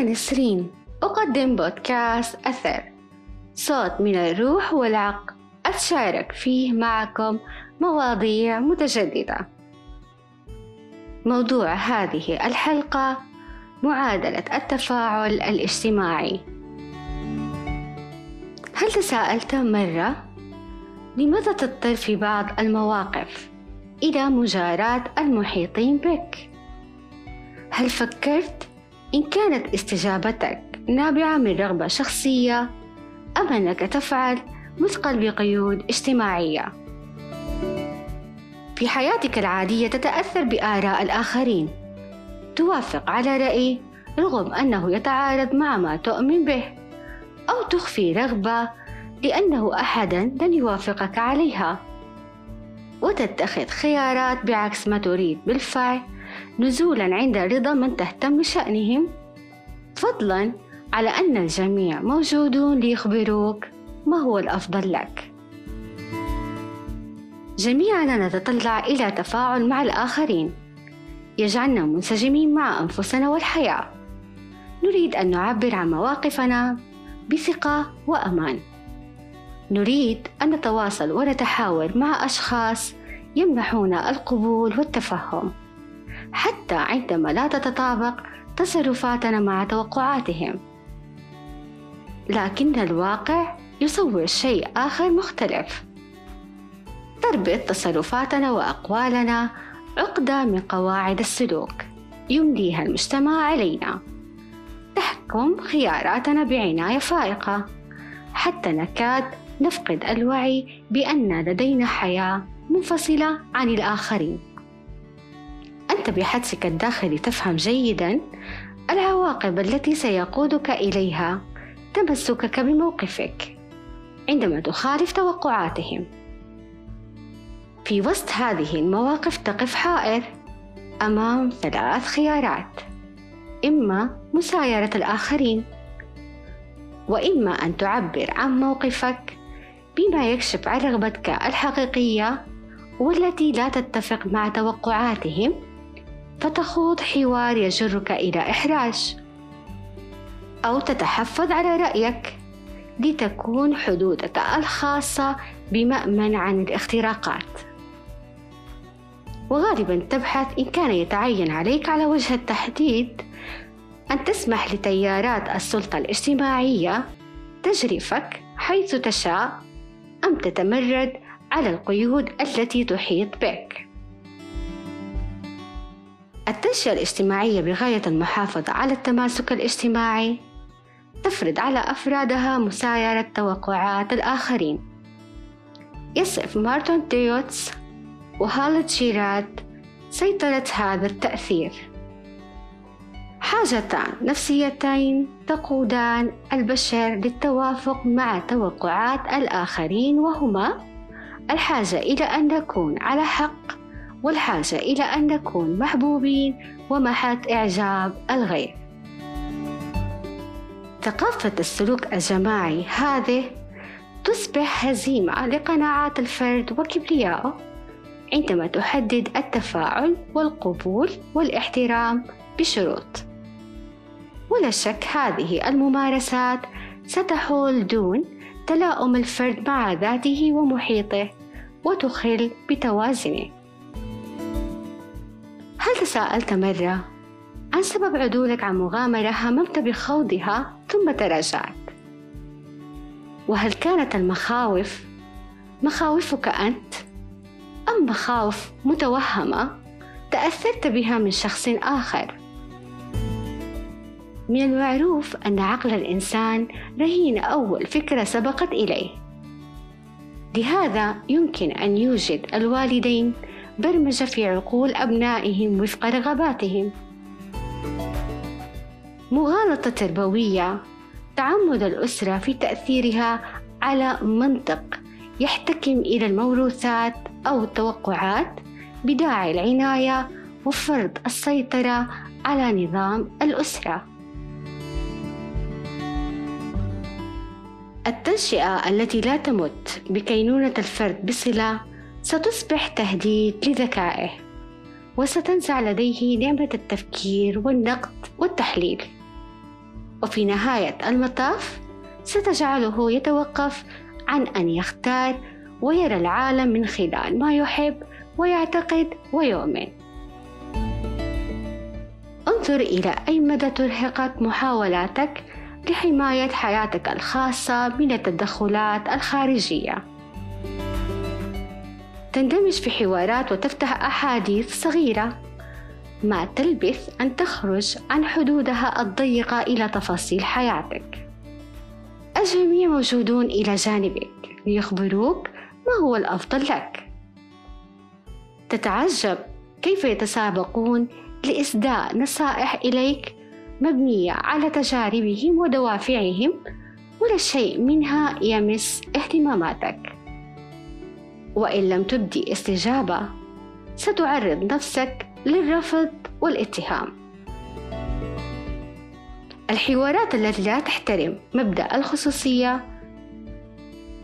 أنا نسرين أقدم بودكاست أثر. صوت من الروح والعقل. أتشارك فيه معكم مواضيع متجددة. موضوع هذه الحلقة معادلة التفاعل الاجتماعي. هل تساءلت مرة؟ لماذا تضطر في بعض المواقف إلى مجاراة المحيطين بك؟ هل فكرت إن كانت استجابتك نابعة من رغبة شخصية أم أنك تفعل مثقل بقيود اجتماعية؟ في حياتك العادية تتأثر بآراء الآخرين. توافق على رأي رغم أنه يتعارض مع ما تؤمن به أو تخفي رغبة لأنه أحدا لن يوافقك عليها. وتتخذ خيارات بعكس ما تريد بالفعل. نزولا عند رضا من تهتم بشأنهم. فضلا على أن الجميع موجودون ليخبروك ما هو الأفضل لك. جميعنا نتطلع إلى تفاعل مع الآخرين. يجعلنا منسجمين مع أنفسنا والحياة. نريد أن نعبر عن مواقفنا بثقة وأمان. نريد أن نتواصل ونتحاور مع أشخاص يمنحونا القبول والتفهم. حتى عندما لا تتطابق تصرفاتنا مع توقعاتهم. لكن الواقع يصور شيء آخر مختلف. تربط تصرفاتنا وأقوالنا عقدة من قواعد السلوك يمليها المجتمع علينا. تحكم خياراتنا بعناية فائقة. حتى نكاد نفقد الوعي بأن لدينا حياة منفصلة عن الآخرين. أنت بحدسك الداخلي تفهم جيدا العواقب التي سيقودك إليها. تمسكك بموقفك عندما تخالف توقعاتهم. في وسط هذه المواقف تقف حائر أمام ثلاث خيارات إما مسايرة الآخرين وإما أن تعبر عن موقفك بما يكشف عن رغبتك الحقيقية والتي لا تتفق مع توقعاتهم. فتخوض حوار يجرك إلى إحراج. أو تتحفظ على رأيك لتكون حدودك الخاصة بمأمن عن الاختراقات. وغالبا تبحث إن كان يتعين عليك على وجه التحديد أن تسمح لتيارات السلطة الاجتماعية تجرفك حيث تشاء أم تتمرد على القيود التي تحيط بك. التنشئة الاجتماعية بغاية المحافظة على التماسك الاجتماعي تفرض على أفرادها مسايرة توقعات الآخرين. يصف مارتن ديوتس وهالة جيرات سيطرة هذا التأثير. حاجتان نفسيتين تقودان البشر للتوافق مع توقعات الآخرين وهما الحاجة إلى أن نكون على حق والحاجة إلى أن نكون محبوبين ومحط إعجاب الغير. ثقافة السلوك الجماعي هذه تصبح هزيمة لقناعات الفرد وكبريائه عندما تحدد التفاعل والقبول والاحترام بشروط. ولا شك هذه الممارسات ستحول دون تلاؤم الفرد مع ذاته ومحيطه وتخل بتوازنه. تساءلت مرة؟ عن سبب عدولك عن مغامرة هممت بخوضها ثم تراجعت؟ وهل كانت المخاوف؟ مخاوفك أنت؟ أم مخاوف متوهمة؟ تأثرت بها من شخص آخر؟ من المعروف أن عقل الإنسان رهين أول فكرة سبقت إليه. لهذا يمكن أن يوجد الوالدين برمجة في عقول أبنائهم وفق رغباتهم مغالطة تربوية تعمد الأسرة في تأثيرها على منطق يحتكم إلى الموروثات أو التوقعات بداعي العناية وفرض السيطرة على نظام الأسرة. التنشئة التي لا تمت بكينونة الفرد بصلة ستصبح تهديد لذكائه وستنزع لديه نعمة التفكير والنقد والتحليل. وفي نهاية المطاف ستجعله يتوقف عن أن يختار ويرى العالم من خلال ما يحب ويعتقد ويؤمن. انظر إلى أي مدى ترهقك محاولاتك لحماية حياتك الخاصة من التدخلات الخارجية. تندمج في حوارات وتفتح أحاديث صغيرة. ما تلبث أن تخرج عن حدودها الضيقة إلى تفاصيل حياتك. الجميع موجودون إلى جانبك. ليخبروك ما هو الأفضل لك. تتعجب كيف يتسابقون لإسداء نصائح إليك مبنية على تجاربهم ودوافعهم. ولا شيء منها يمس اهتماماتك. وإن لم تبدي استجابة ستعرض نفسك للرفض والاتهام. الحوارات التي لا تحترم مبدأ الخصوصية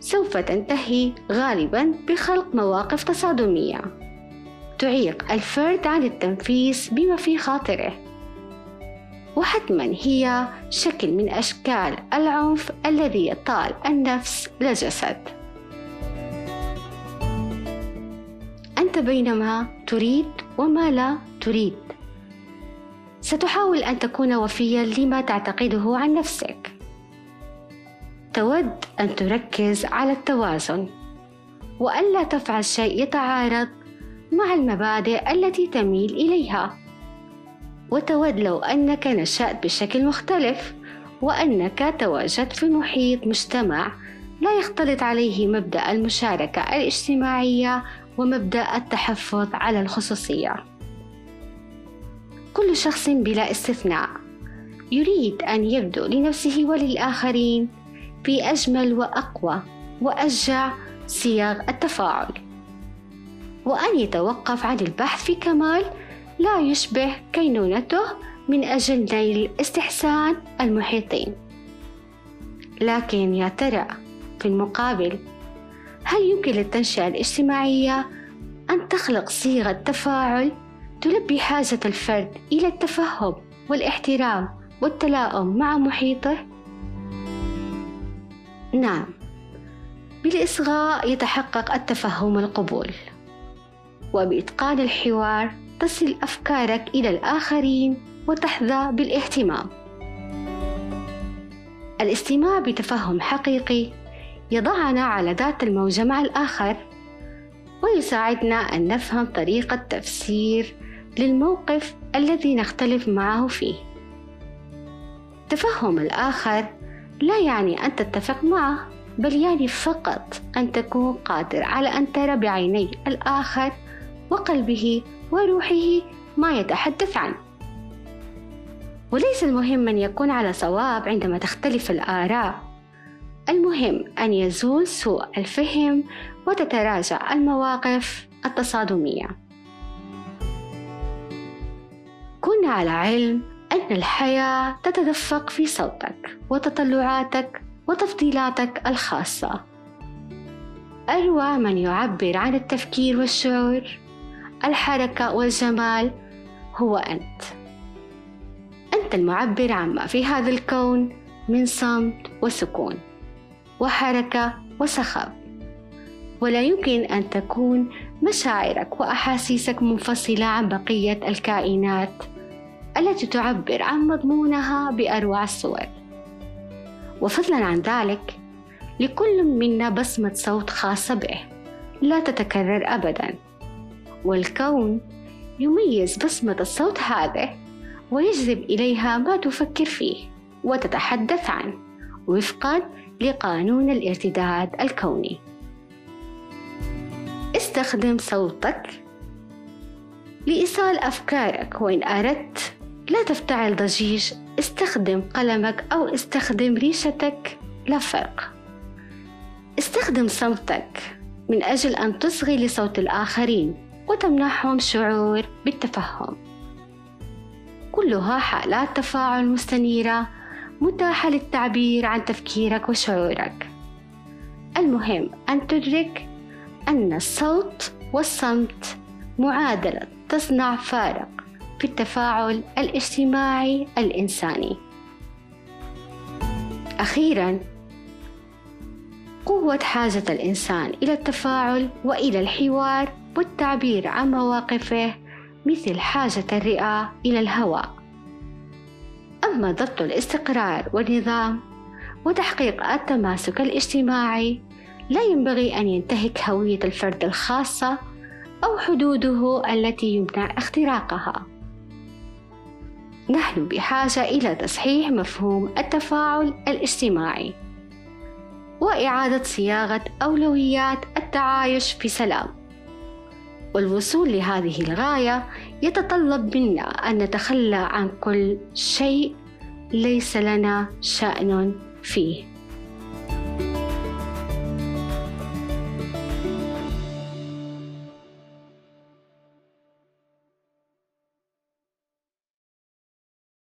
سوف تنتهي غالبا بخلق مواقف تصادمية تعيق الفرد عن التنفيذ بما في خاطره. وحتما هي شكل من أشكال العنف الذي يطال النفس للجسد. أنت بينما تريد وما لا تريد. ستحاول أن تكون وفيا لما تعتقده عن نفسك. تود أن تركز على التوازن وألا تفعل شيء يتعارض مع المبادئ التي تميل إليها. وتود لو أنك نشأت بشكل مختلف وأنك تواجدت في محيط مجتمع لا يختلط عليه مبدأ المشاركة الاجتماعية ومبدأ التحفظ على الخصوصية. كل شخص بلا استثناء يريد أن يبدو لنفسه وللآخرين بأجمل وأقوى وأشجع صيغ التفاعل. وأن يتوقف عن البحث في كمال لا يشبه كينونته من أجل نيل استحسان المحيطين. لكن يا ترى في المقابل هل يمكن للتنشئة الاجتماعية أن تخلق صيغة تفاعل تلبي حاجة الفرد إلى التفهم والاحترام والتلاؤم مع محيطه؟ نعم بالإصغاء يتحقق التفهم والقبول وبإتقان الحوار تصل أفكارك إلى الآخرين وتحظى بالاهتمام الاستماع بتفهم حقيقي يضعنا على ذات الموجة مع الآخر. ويساعدنا أن نفهم طريقة تفسير للموقف الذي نختلف معه فيه. تفهم الآخر لا يعني أن تتفق معه بل يعني فقط أن تكون قادر على أن ترى بعيني الآخر وقلبه وروحه ما يتحدث عنه. وليس المهم أن يكون على صواب عندما تختلف الآراء. المهم أن يزول سوء الفهم وتتراجع المواقف التصادمية. كن على علم أن الحياة تتدفق في صوتك وتطلعاتك وتفضيلاتك الخاصة. أروى من يعبر عن التفكير والشعور. الحركة والجمال هو أنت. أنت المعبر عما في هذا الكون من صمت وسكون. وحركة وصخب ولا يمكن أن تكون مشاعرك وأحاسيسك منفصلة عن بقية الكائنات التي تعبر عن مضمونها بأروع الصور. وفضلا عن ذلك لكل منا بصمة صوت خاصة به لا تتكرر أبدا. والكون يميز بصمة الصوت هذا ويجذب إليها ما تفكر فيه وتتحدث عنه وفقا لقانون الارتداد الكوني. استخدم صوتك لإيصال أفكارك. وإن أردت لا تفتعل ضجيج. استخدم قلمك أو استخدم ريشتك. لا فرق. استخدم صمتك من أجل أن تصغي لصوت الآخرين وتمنحهم شعور بالتفهم. كلها حالات تفاعل مستنيرة متاحة للتعبير عن تفكيرك وشعورك. المهم أن تدرك أن الصوت والصمت معادلة تصنع فارق في التفاعل الاجتماعي الإنساني. أخيرا قوة حاجة الإنسان إلى التفاعل وإلى الحوار والتعبير عن مواقفه مثل حاجة الرئة إلى الهواء. أما ضبط الاستقرار والنظام وتحقيق التماسك الاجتماعي لا ينبغي أن ينتهك هوية الفرد الخاصة أو حدوده التي يمنع اختراقها. نحن بحاجة إلى تصحيح مفهوم التفاعل الاجتماعي وإعادة صياغة أولويات التعايش في سلام. والوصول لهذه الغاية يتطلب منا أن نتخلى عن كل شيء ليس لنا شأن فيه.